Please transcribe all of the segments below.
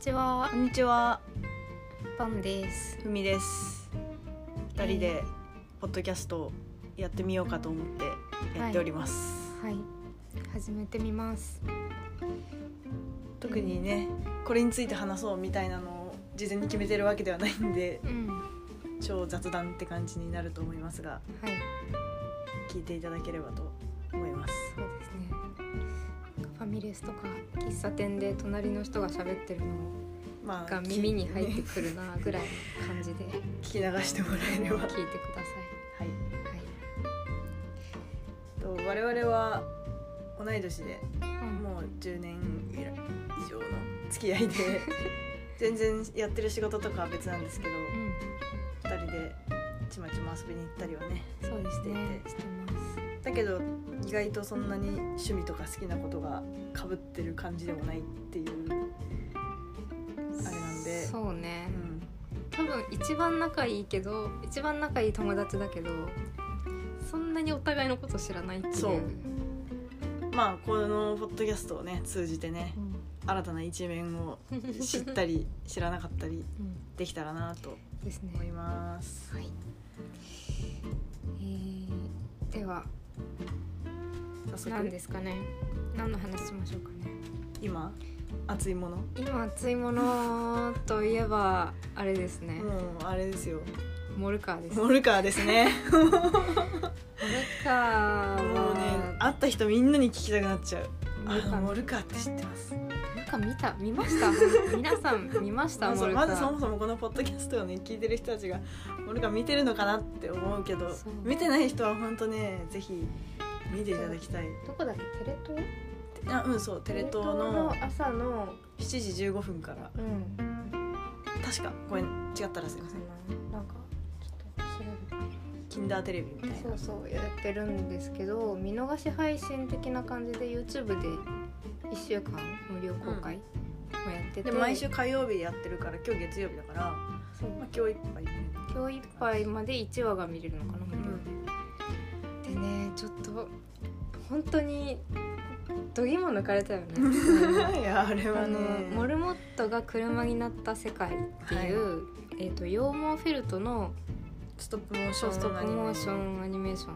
ちは。こんにちは、パンです。ふみです。二人でポッドキャストをやってみようかと思ってやっております。はい。始めてみます。特にね、これについて話そうみたいなのを事前に決めてるわけではないんで、うん。は超雑談って感じになると思いますが、い。聞いていただければと思います。ミレスとか喫茶店で隣の人が喋ってるのまが耳に入ってくるなぐらいの感じで聞き 流してもらえれば。はい。聞いてくださいはいと我々は同い年でうんもう10年以上の付き合いで 全然やってる仕事とかは別なんですけど。うん二人でちまちま遊びに行ったりはねそうですねししてますだけど意外とそんなに趣味とか好きなことがかぶってる感じでもないっていうあれなんで。そうね。うん。多分一番仲いいけど一番仲いい友達だけどそんなにお互いのこと知らないっていう。そう。まあこのポッドキャストをね通じてねうん。新たな一面を知ったり知らなかったり うん。できたらなと思います。はい。えー、では早速何ですかね。何の話しましょうかね。今熱いもの？も今熱いものといえばあれですね。うあれですよモルカーです。モモルカーですねルカーもうねは会った人みんなに聞きたくなっちゃうモルカーあモルカーって知ってます？モルカー見た？見ました？皆さん見ました？まずモルカー。まずそもそもこのポッドキャストをね聞いてる人たちがモルカー見てるのかなって思うけど見てない人は本当ねぜひ見ていただきたい。どこだっけ？テレ東？あうんそうテレ東の朝の7時15分から。うん。確かごめん違ったらすいません。なんかちょっと調べて。キンダーテレビみたいな。そうそうやってるんですけど見逃し配信的な感じで YouTube で1週間無料公開もやってて、で毎週火曜日でやってるから今日月曜日だから、そう。まあ、今日いっぱいね今日いっぱいまで1話が見れるのかな無料で、でねちょっと本当にどぎも抜かれたよね。いやあれはね。モルモットが車になった世界っていう、えー、と羊毛フェルトのストップモーションストップモーションンアニメーション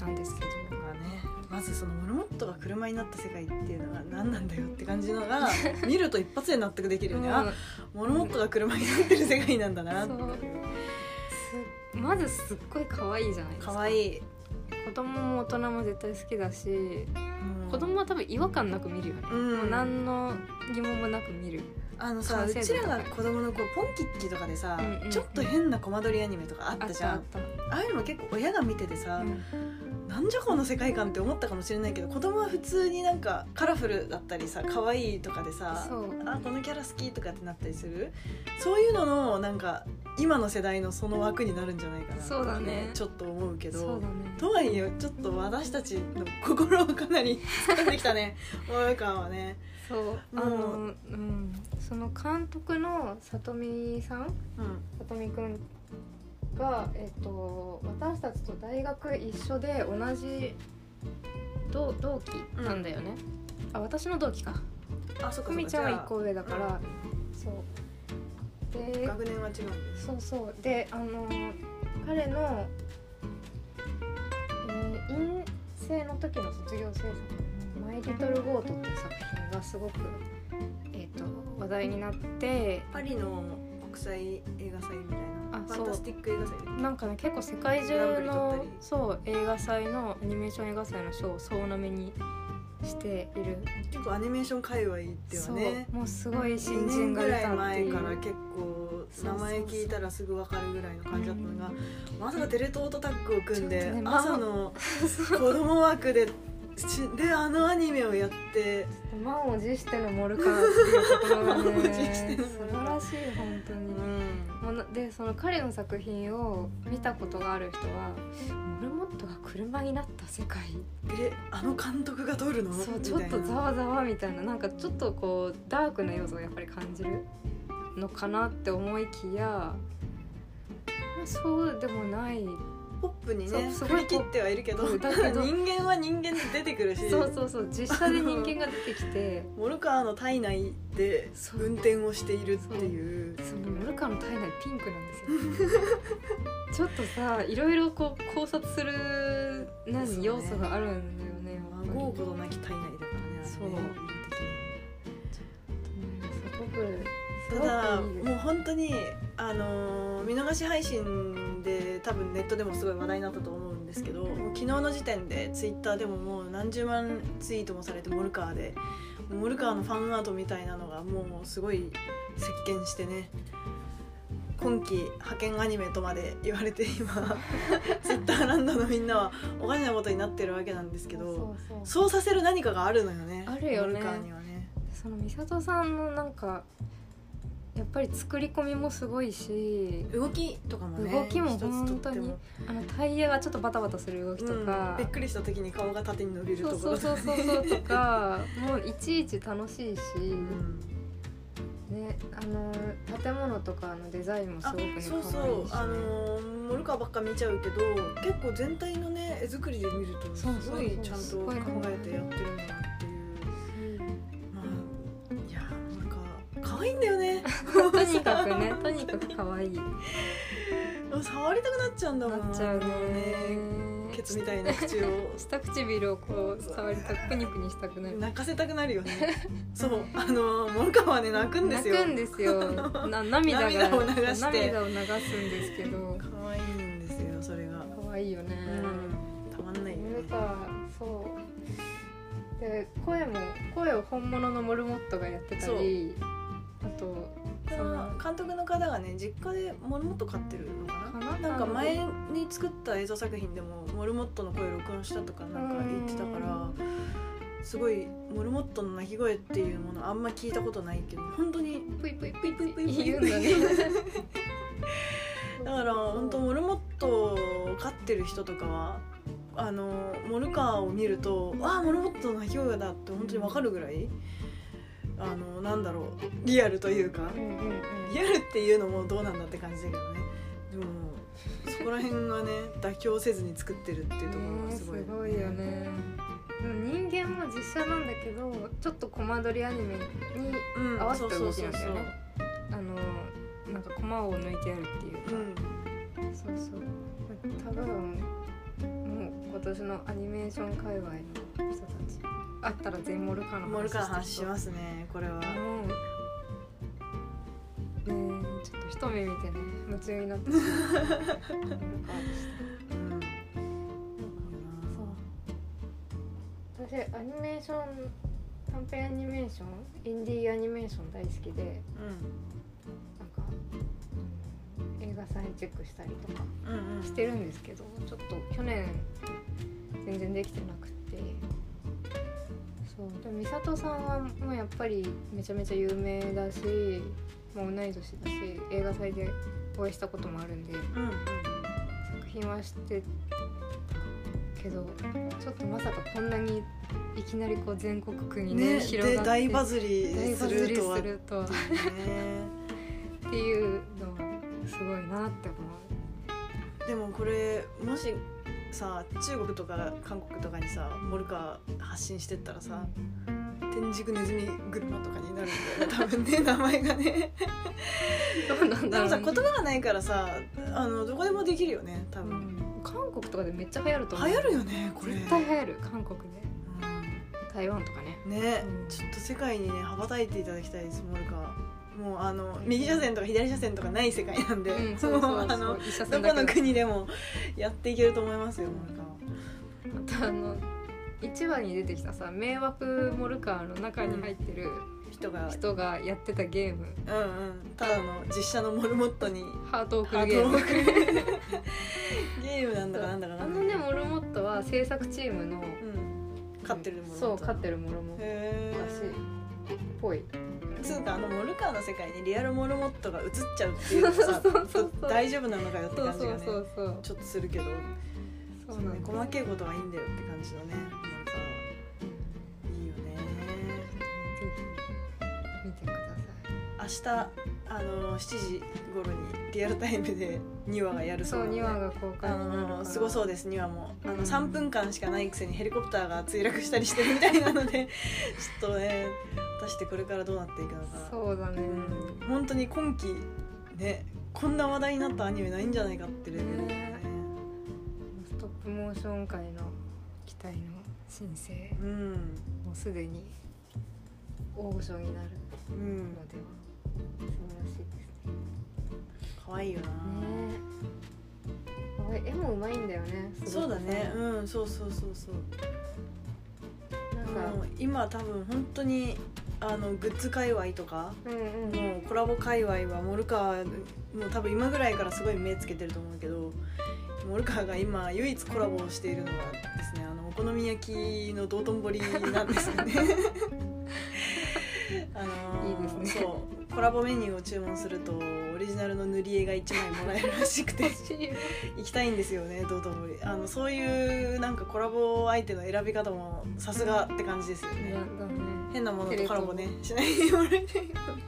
なんですけど、がねまずそのモルモットが車になった世界っていうのが何なんだよって感じのが 見ると一発で納得できるよね、あモルモットが車になってる世界なんだなって。まずすっごい可愛いじゃないですか。可愛い子供も大人も絶対好きだしうん。子供は多分違和感なく見るよね、うん。もう何の疑問もなく見る。あのさ完うちらが子供の頃ポンキッキとかでさ、うんうん。うんちょっと変なコマ撮りアニメとかあったじゃん。ああいうのも結構親が見ててたさ、うんなんじゃこの世界観って思ったかもしれないけど子供は普通になんかカラフルだったりさ可愛いとかでさあこのキャラ好きとかってなったりする？そういうののなんか今の世代のその枠になるんじゃないかなとそうだね。ちょっと思うけどね。とはいえちょっと私たちの心をかなり掴んできたね。萌川はね、そう。あのうん。その監督の里見さん？うん、里見くんが、えっと私たちと大学一緒で同じ同同期なんだよね、あ私の同期か。あそっかそちゃんはじゃ1個上だから、そう。あで学年は違うんですそうそう。であの彼の、えー、院生の時の卒業制作の「マイ・リトル・ゴート」っていう作品がすごく、えー、と話題になって。パリの国際映画祭みたいあなファンタスティック映画祭でな。んかね結構世界中のり。そう映画祭のアニメーション映画祭の賞を総なめにしている。結構アニメーション界隈ではね。もうすごい2新人がい出たっていう。前から結構名前聞いたらすぐ分かるぐらいの感じだったのが、まさかテレ東とタッグを組んで、朝の子供枠でしであのアニメをやって。満を持してのモルカーっていうところがね素晴らしい本当に。ものでその彼の作品を見たことがある人はモルモットが車になった世界。であの監督が撮るの？そうみたいな。ちょっとざわざわみたいな。なんかちょっとこうダークな要素をやっぱり感じるのかなって思いきや、まあ、そうでもないっポップにねすごい振り切ってはいるけどうんだけど。人間は人間で出てくるし。そうそうそう実写で人間が出てきて。モルカーの体内で運転をしているっていう。そのモルカーの体内ピンクなんですよ ちょっとさいろいろこう考察する何、ね。要素があるんだよね。やっぱり。孫うことなき体内だからね。そうただもう本当にあのー見逃し配信で多分ネットでもすごい話題になったと思うんですけど昨日の時点でツイッターでももう何十万ツイートもされてモルカーでモルカーのファンアートみたいなのがもうすごい席巻してね今期派遣アニメとまで言われて今 ツイッターランドのみんなはおかしなことになってるわけなんですけどそうさせる何かがあるのよねあるよね。モルカーにはね。その美里さんのなんかやっぱり作り込みもすごいし動きとかもね動きも本当にあのタイヤがちょっとバタバタする動きとかうん、びっくりした時に顔が縦に伸びるところそうそうそうそうとか もういちいち楽しいし、うん。ねあの建物とかのデザインもすあごくねそうそう。あのーモルカーばっか見ちゃうけど結構全体のね絵作りで見るとすごいちゃんと考えてやってるんだなっていう とにかくねとにかく可愛い。触りたくなっちゃうんだもん。なっちゃうね。ケツみたいな口を。下唇をこう触りたくプニプニしたくなる。泣かせたくなるよね。そう。あのーモルカーはね泣くんですよ。泣くんですよ。な涙が涙を流して。涙を流すんですけど。可愛いんですよそれが。可愛いよね、うん。たまんないよね。そう。で声も声を本物のモルモットがやってたりあと監督の方がね実家でモルモット飼ってるのかな？かな？なんか前に作った映像作品でもモルモットの声録音したとかなんか言ってたからすごいモルモットの鳴き声っていうものあんま聞いたことないけど本当にプイプイプイプイプイプイだから本当モルモットを飼ってる人とかはあのモルカーを見るとああモルモットの鳴き声だって本当に分かるぐらいあのなんだろうリアルというかうんうんうん。リアルっていうのもどうなんだって感じだけどね。でもそこら辺がね妥協せずに作ってるっていうところがすごい、ねすごいよね。でも人間も実写なんだけどちょっとコマ撮りアニメにうん、合わせた動きなんだよね。あのなんかコマを抜いてあるっていうか、うん。そうそう。多分もう今年のアニメーション界隈の人たちあったら全員モルカーのモルカーの話しすますねこれは。もうねえちょっと一目見てね夢中になって。しまうモルカーでしたうんそう。私アニメーション短編アニメーションインディーアニメーション大好きでなんか、うん映画祭チェックしたりとかうんうんうん。してるんですけどちょっと去年全然できてなくてそう。でも美里さんはもうやっぱりめちゃめちゃ有名だしもう同い年だし映画祭でお会いしたこともあるんでうん作品は知ってたけどちょっとまさかこんなにいきなりこう全国区にねね広がってで大バズり大するとは。ねるとは。っていうのはすごいなって思う。でもこれもしさ中国とか韓国とかにさモルカー発信してったらさ天竺ネズミ車とかになるんだよね多分ね 名前がね。どうなんでもさだろうね。言葉がないからさあのどこでもできるよね多分、うん。韓国とかでめっちゃ流行ると思う。流行るよねこれ。絶対流行る韓国で。う台湾とかね。んね、うん。ちょっと世界にね羽ばたいていただきたいですモルカ。ーもうあの右車線とか左車線とかない世界なんで、うん そうそあのどこの国でもやっていけると思いますよモルカーはまたあの1話に出てきたさ迷惑モルカーの中に入ってる人が人がやってたゲーム。うんうん。ただの実写のモルモットにハートを送ハるゲーム。ゲームなんだかなんだかあなんだのねモルモットは制作チームのうん。飼ってるモルモット。そう飼ってるモルモットへだしっぽいつうかあのモルカーの世界にリアルモルモットが映っちゃうっていうのさそうそうそう大丈夫なのかよってそうそう感じがねそうそうちょっとするけどそうなんだよ細けいことはいいんだよって感じのねモルカーいいよね。見てください。明日あの7時頃にリアルタイムで2話がやるそそううなので。2話が公開あになるすごそうです2話もあのうん3分間しかないくせにヘリコプターが墜落したりしてるみたいなのでちょっとね果たしてこれからどうなっていくのか。そうだね、うん。本当に今季ねこんな話題になったアニメないんじゃないかってレベルでね。ね。ストップモーション界の期待の新星うん。もうすでに大御所になるうんのでは。素晴らしいですね。可愛いよな、ね。え絵もうまいんだよね。そうだね。うん。そうそうそうそう。なんか。今多分本当にあのグッズ界隈とかうんうん。もうコラボ界隈はモルカーもう多分今ぐらいからすごい目つけてると思うけどモルカーが今唯一コラボをしているのはですねあのお好み焼きの道頓堀なんですよね。あのーいいですね。そうコラボメニューを注文するとオリジナルの塗り絵が1枚もらえるらしくて行きたいんですよね道頓堀。あのそういうなんかコラボ相手の選び方もさすがって感じですよね。いやだね変なものとコラボね。しないでも。らいたい本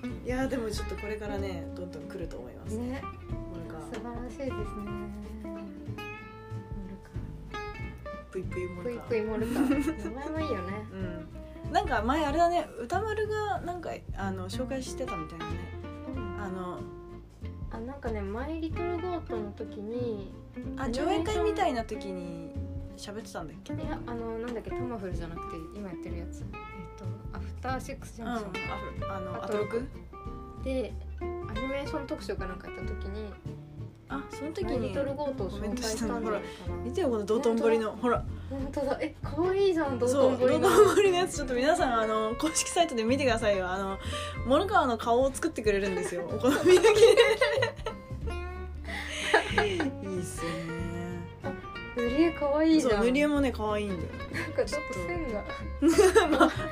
当にいやでもちょっとこれからねどんどん来ると思います。ね。モルカ素晴らしいですね。ぷいぷいモルカぷいぷいモルカ名前もいいよね。うん。なんか前あれだね歌丸がなんかあの紹介してたみたいなね。あの。あなんかね「マイ・リトル・ゴート」の時にあ上映会みたいな時に喋ってたんだっけ？いやあのなんだっけタマフルじゃなくて今やってるやつ。えっと「アフターシックス・ジャンクション」あのあとアトロク？でアニメーション特集かなんかやった時にあその「マイ・時にリトル・ゴート」を紹介したんじゃないかな。見てよこの道頓堀の。ほら。本当だ。え可愛いじゃん道そう道頓頓堀の堀のやつちょっと皆さんあの公式サイトで見てくださいよ。あのモルカーの顔を作ってくれるんですよ。お好み焼きで。いいっすよね塗り絵可愛いじゃんそう塗り絵もね可愛いんだよなんかちょっと線が。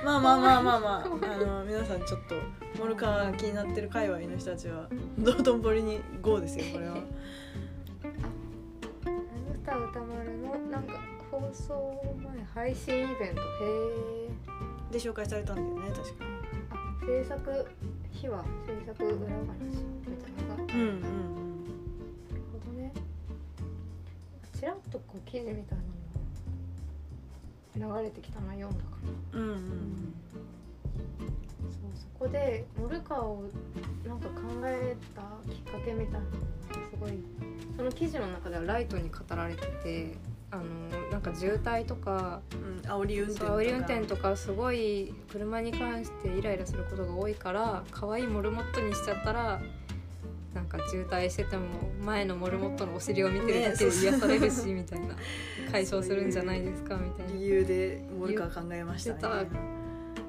まあまあまあまあまあ。あの皆さんちょっとモルカー気になってる界隈の人たちは 道頓堀に GO ですよこれは。ラブスター歌丸のなんか放送前配信イベント。へえで紹介されたんだよね確か。あ制作秘話制作裏話みたいなのが。うんうんっとこう記事みたいなのが流れてきたの読んだかなうんうん。うんそうそこでモルカーをなんか考えたきっかけみたいなのがすごいその記事の中ではライトに語られててあのなんか渋滞とかうん煽り運転煽り運転とかすごい車に関してイライラすることが多いから可愛いモルモットにしちゃったらなんか渋滞してても前のモルモットのお尻を見てるだけで癒されるしみたいな。解消するんじゃないですかみたいな。理由でモルカー考えましたね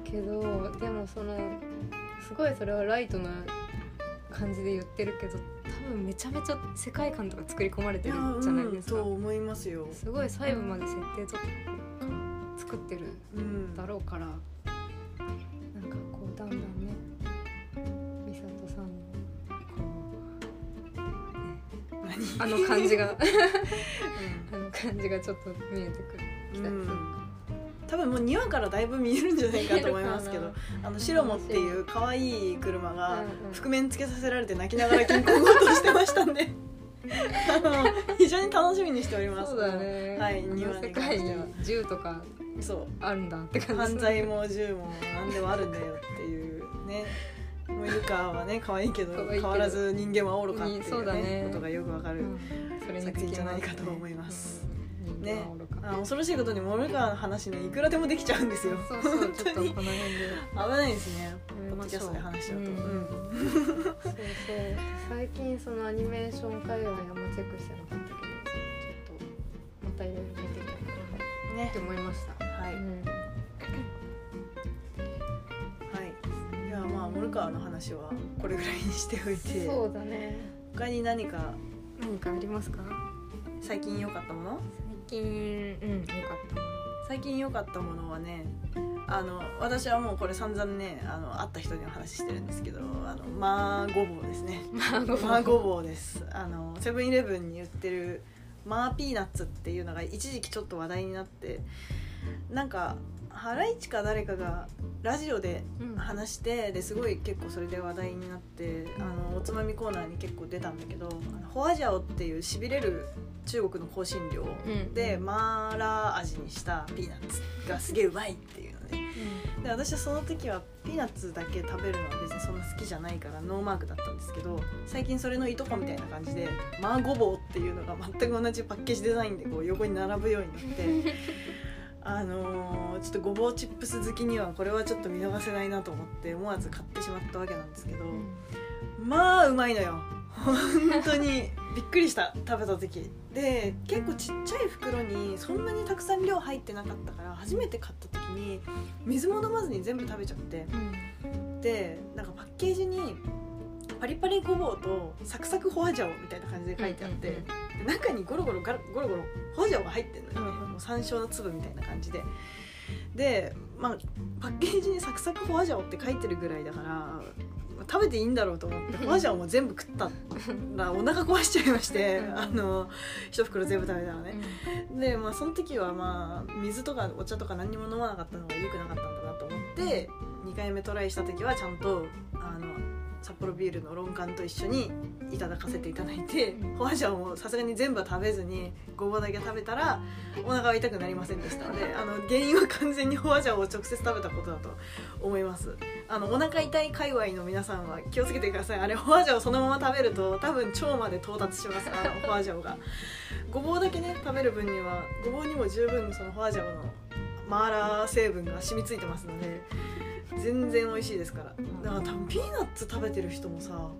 けどでもそのすごいそれはライトな感じで言ってるけど多分めちゃめちゃ世界観とか作り込まれてるじゃないですか。うんと思いますよ。すごい細部まで設定とか作ってるうんだろうからなんかこうだんだんねあの 感じが。あの感じがちょっと見えてくるきたりする。うん。多分もう2話からだいぶ見えるんじゃないかと思いますけどあのシロモっていう可愛い車が覆面つけさせられて泣きながら銀行強盗してましたんで。あの非常に楽しみにしております。そうだね。はいあの庭に世界に関しては。銃とかそう。あるんだって感じ。犯罪も銃も何でもあるんだよっていうねもうイルカはね可愛いけど変わらず人間は愚かっていう,、そうだね。ことがよくわかる、うん。作品じゃないかと思います。うん。ね。あ恐ろしいことにモルカーの話ねいくらでもできちゃうんですよ。そうそう本当に。危ないですね。ポッドキャストで話しちゃうと、うん。うん。そうそう。最近そのアニメーション界隈あんまチェックしてなかったけどちょっとまたいろいろ見てみたいなね。って思いました。はい、うん。はいいやまあモルカーの話はこれぐらいにしておいてそうだね。他に何か何かありますか？最近良かったもの？最近うんよかった。最近良かったものはねあの私はもうこれ散々ねあの会った人には話してるんですけどあのマーゴボウですねまあごマーゴボウですあのセブンイレブンに売ってるマーピーナッツっていうのが一時期ちょっと話題になってなんかハライチか誰かがラジオでうん。話してですごい結構それで話題になってあのおつまみコーナーに結構出たんだけどあのホアジャオっていうしびれる中国の香辛料うん。でマーラー味にしたピーナッツがすげえうまいっていうのでで私はその時はピーナッツだけ食べるのは別にそんな好きじゃないからノーマークだったんですけど最近それのいとこみたいな感じでマーゴボウっていうのが全く同じパッケージデザインでこう横に並ぶようになって あのーちょっとごぼうチップス好きにはこれはちょっと見逃せないなと思って思わず買ってしまったわけなんですけど、まあうまいのよ。本当にびっくりした食べた時。で結構ちっちゃい袋にそんなにたくさん量入ってなかったから初めて買った時に水も飲まずに全部食べちゃって。うん。でなんかパッケージにパリパリごぼうとサクサクホアジャオみたいな感じで書いてあって、うんうんで中にゴロゴロゴロゴロホアジャオが入ってるのよね、山椒の粒みたいな感じで。で、まあ、パッケージにサクサクホアジャオって書いてるぐらいだからまあ食べていいんだろうと思って ホアジャオも全部食った。ら お腹壊しちゃいましてうん。あの一袋全部食べたらね。でまあその時はまあ水とかお茶とか何にも飲まなかったのが良くなかったんだなと思って2回目トライした時はちゃんと札幌ビールのロンカンと一緒にいただかせていただいてうん。ホアジャオもさすがに全部は食べずにごぼうだけ食べたらお腹は痛くなりませんでしたので あの原因は完全にホアジャオを直接食べたことだと思います。あのお腹痛い界隈の皆さんは気をつけてください。あれホアジャオそのまま食べると多分腸まで到達します。あのホアジャオが。ごぼうだけね食べる分にはごぼうにも十分そのホアジャオのマーラー成分が染みついてますので全然美味しいですから。だから多分ピーナッツ食べてる人もさ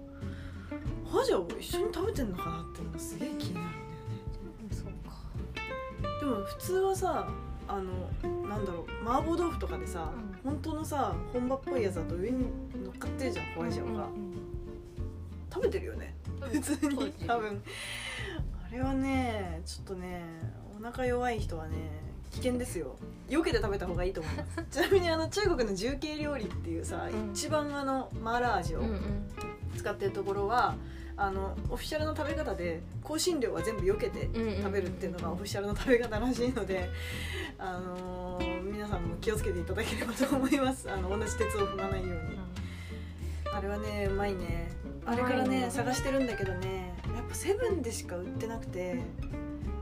ホアジャオ一緒に食べてんのかなっていうのがすげえ気になるんだよね。そうか。でも普通はさあのなんだろう麻婆豆腐とかでさ、うん。本当のさ本場っぽいやつだと上に乗っかってるじゃんホアジャオが、食べてるよね。普通に多分。あれはねちょっとねお腹弱い人はね危険ですよ。避けて食べた方がいいと思います。ちなみにあの中国の重慶料理っていうさ、うん。一番あのマーラー味をうんうん。使ってるところは、あのオフィシャルの食べ方で香辛料は全部避けてうんうんうん。食べるっていうのがオフィシャルの食べ方らしいので、あのー皆さんも気をつけていただければと思います。あの同じ轍を踏まないように。あれはねうまいね。あれからねね。探してるんだけどねやっぱセブンでしか売ってなくて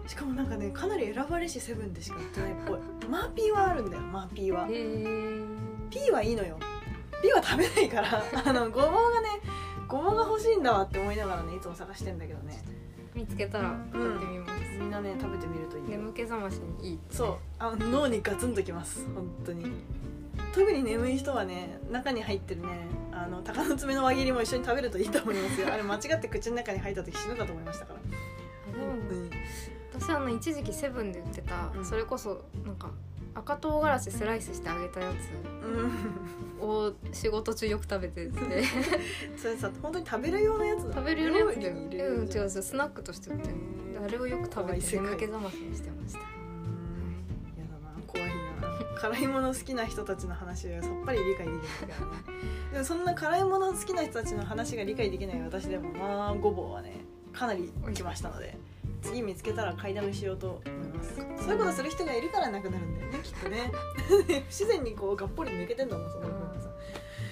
しかもなんかねかなり選ばれしセブンでしか売ってない。っぽいマーピーはあるんだよマーピーは。ピーはいいのよ。ピーは食べないから あのごぼうがねごぼうが欲しいんだわって思いながらねいつも探してんだけどね。見つけたら食べてみます。みんなね食べてみるといいよ。眠気覚ましにいいそう。あの脳にガツンときます。本当に。特に眠い人はね中に入ってるねあの鷹の爪の輪切りも一緒に食べるといいと思いますよ。あれ間違って口の中に入った時死ぬかと思いましたから。あでも本当に私あの一時期セブンで売ってた、うん。それこそなんか赤唐辛子スライスしてあげたやうん。つを仕事中よく食べてて。それさ本当に食べる用のやつ食べるようなやつで料理に入れうん違う違うスナックとして売ってる。あれをよく食べ怖い世界て眠気覚ましにしてました。うん。やだな怖いな。辛いもの好きな人たちの話がさっぱり理解できないからね。でもそんな辛いもの好きな人たちの話が理解できない私でもまあごぼうはねかなり来ましたので次見つけたら買いだめしようと思います。そういうことする人がいるからなくなるんだよねきっとね。不自然にこうがっぽり抜けてんだもんその部分がさ。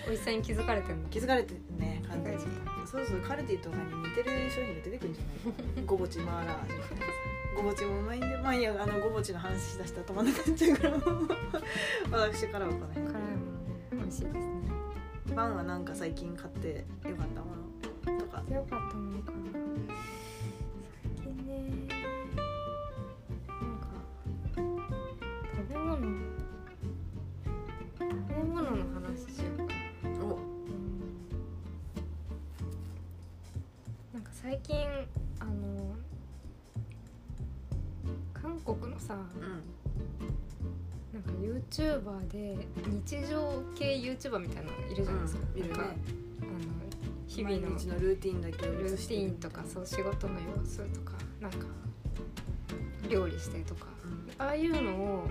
美味しさに気づかれてんの？気づかれてるね完全に。そうそうカルディとかに似てる商品が出てくるんじゃない。ごぼちマーラー味みたいなさごぼちもうまいんでまあいいやあのごぼちの話しだしたら止まんなくなっちゃうから 私からはこの辺辛いものね。美味しいですね。パンはなんか最近買ってよかったものとか。よかった最近あの韓国のさうん。なんか YouTuber で日常系 YouTuber みたいなのいるじゃないですか、いるね。なんかあの日々の毎日のルーティンだけをルーティーンとかそう仕事の様子とかなんか料理してとか。うん。ああいうのを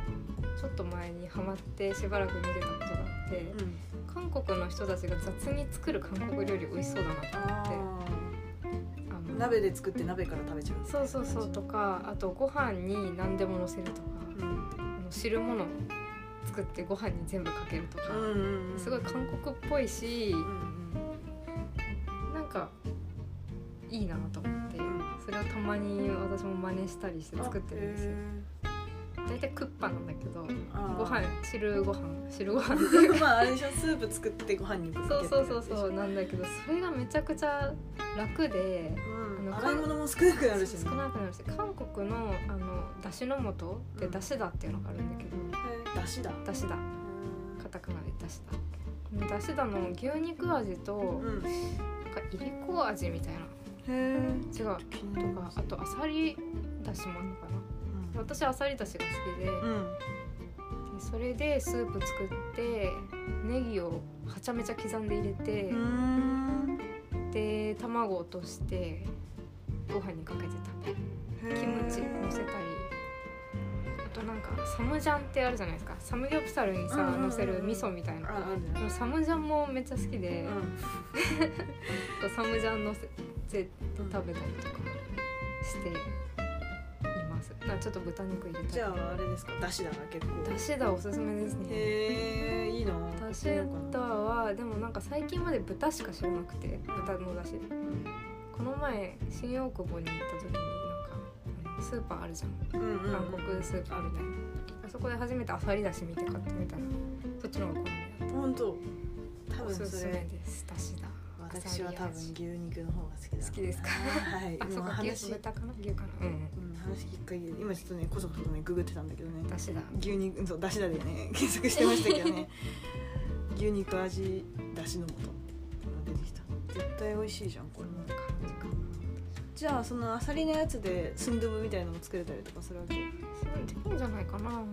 ちょっと前にハマってしばらく見てたことがあってうん。韓国の人たちが雑に作る韓国料理美味しそうだなと思って鍋で作って鍋から食べちゃう。そうそうそうとかあとご飯に何でも乗せるとかうん。あの汁物作ってご飯に全部かけるとか、うんうんうん。すごい韓国っぽいしうんうんなんかいいなと思ってんそれをたまに私も真似したりして作ってるんですよ。大体クッパなんだけどあご飯汁ご飯汁ご飯。っていうかまああれでしょスープ作ってご飯にかけそうてそうそうそうなんだけどそれがめちゃくちゃ楽でうの洗い物も少なくなるしね。少なくなるし韓国のあのだしの素でうん。だしだっていうのがあるんだけど、へーだ。しだだ。しだカタカナでだしだ。だしだの牛肉味とうん。なんかいりこ味みたいな。へえ。違う。とかあとあさりだしもあるのかな。私あさりだしが好きでうん。でそれでスープ作ってネギをはちゃめちゃ刻んで入れてう、ん。で卵落としてご飯にかけて食べる。キムチ乗せたり。あとなんかサムジャンってあるじゃないですか。サムギョプサルにさうんうんうん乗せる味噌みたいな。サムジャンもめっちゃ好きで、う サムジャン乗せて食べたりとかしています。なちょっと豚肉入れたり。んじゃああれですか？だしだな結構。だしだおすすめですね。へえいいな。だしだはでもなんか最近まで豚しか知らなくて。豚のだしこの前新大久保に行った時になんかスーパーあるじゃん。うんうん。韓国スーパーみたいなあそこで初めてあさりだし見て買ってみたらそっちの方が好みだっ本当。多たお分そすすめれです。だしだ。私は多分牛肉の方が好きだ。好きですか？はい。あそもううか牛話豚かな？牛かな？うん。うん。話聞く限り。今ちょっとねこそこそねググってたんだけどね。だしだ。牛肉うんそうだしだでね。検索してましたけどね。牛肉味だしの素が出てきた。絶対美味しいじゃんこれじゃあそのアサリのやつでスンドゥブみたいなのも作れたりとかするわけ？そうできるんじゃないかな。あの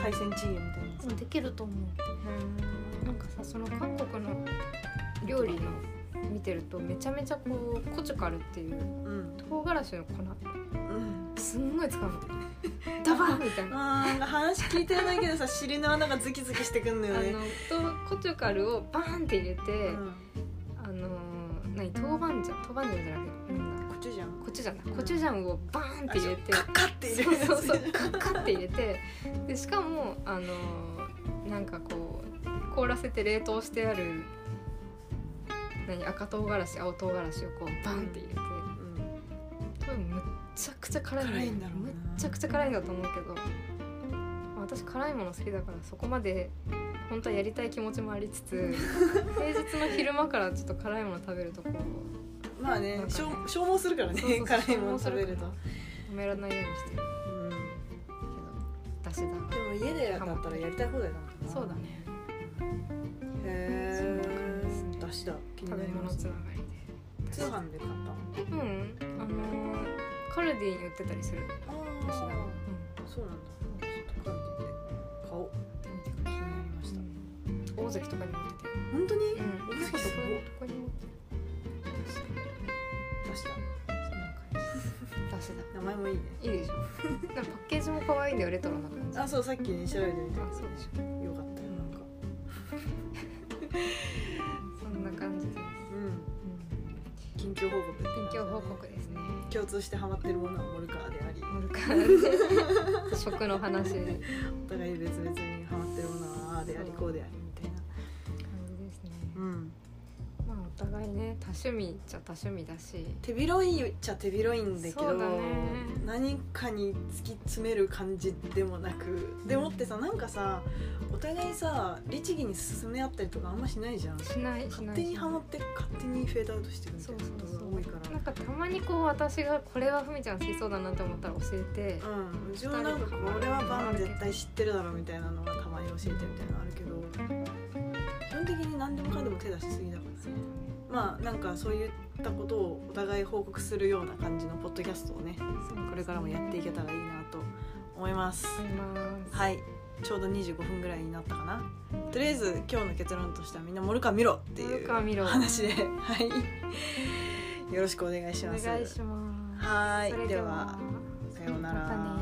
海鮮チーエみたいなやつ？うんできると思う。なんかさその韓国の料理の見てるとめちゃめちゃこうコチュカルっていううん。唐辛子の粉。うん。すんごい使うの ダバーみたいな。あ話聞いてるだけでさ尻の穴がズキズキしてくんのよね。あのとコチュカルをバーンって入れて、うん何豆板醤豆板醤じゃなくてなんだこっちじゃんコチュジャンだ。コチュジャンをバーンって入れてカッカッて入れるそうそうそうカッカッて入れてでしかもあのなんかこう凍らせて冷凍してある何赤唐辛子青唐辛子をこうバンって入れて多分むっちゃくちゃ辛い辛いんだろうな。むっちゃくちゃ辛いんだと思うけどまあ私辛いもの好きだからそこまで本当はやりたい気持ちもありつつ平日の昼間からちょっと辛いもの食べるとこうまあね消消耗するからねそうそう 辛いもの食べると。止められないようにしてる。けうん。どだしだでも家でだったらやりたい放題だもんな。そうだね。へえだしだ。気に食べなります。物つながりで。通販で買ったの？うん。あのーカルディに売ってたりする。あだしだあそうなんだ大関とかにも売ってて。本当に？うん。大関すごいどこにも売ってるだしだそんな感じですだしだ名前もいいね。いいでしょ。パッケージも可愛いんだよレトロな感じ。あそうさっきね調べてみたあそうでしょ。よかったよなんか。そんな感じです、うん。うん、近況報告。近況報告ですね。共通してハマってるものはモルカーであり。モルカー 食の話。感お互い別々にハマってるものはああでありこうであり多趣味っちゃ多趣味だし。手広いっちゃ手広いんだけどね。何かに突き詰める感じでもなくでもってさなんかさお互いさ律儀に進め合ったりとかあんましないじゃん。しないし勝手にハマって勝手にフェードアウトしてるみたそいうなことが多いから。なんかたまにこう私がこれはふみちゃん好きそうだなと思ったら教えて、うん、うちもなんかこれはバン絶対知ってるだろうみたいなのはたまに教えてみたいなのあるけど基本的に何でもかんでも手出しすぎだからねまあなんかそういったことをお互い報告するような感じのポッドキャストをねこれからもやっていけたらいいなと思います。はい。ちょうど25分ぐらいになったかな。とりあえず今日の結論としてはみんなモルカー見ろっていう話で。はい。よろしくお願いします。お願いします。はい。では。さようなら。ま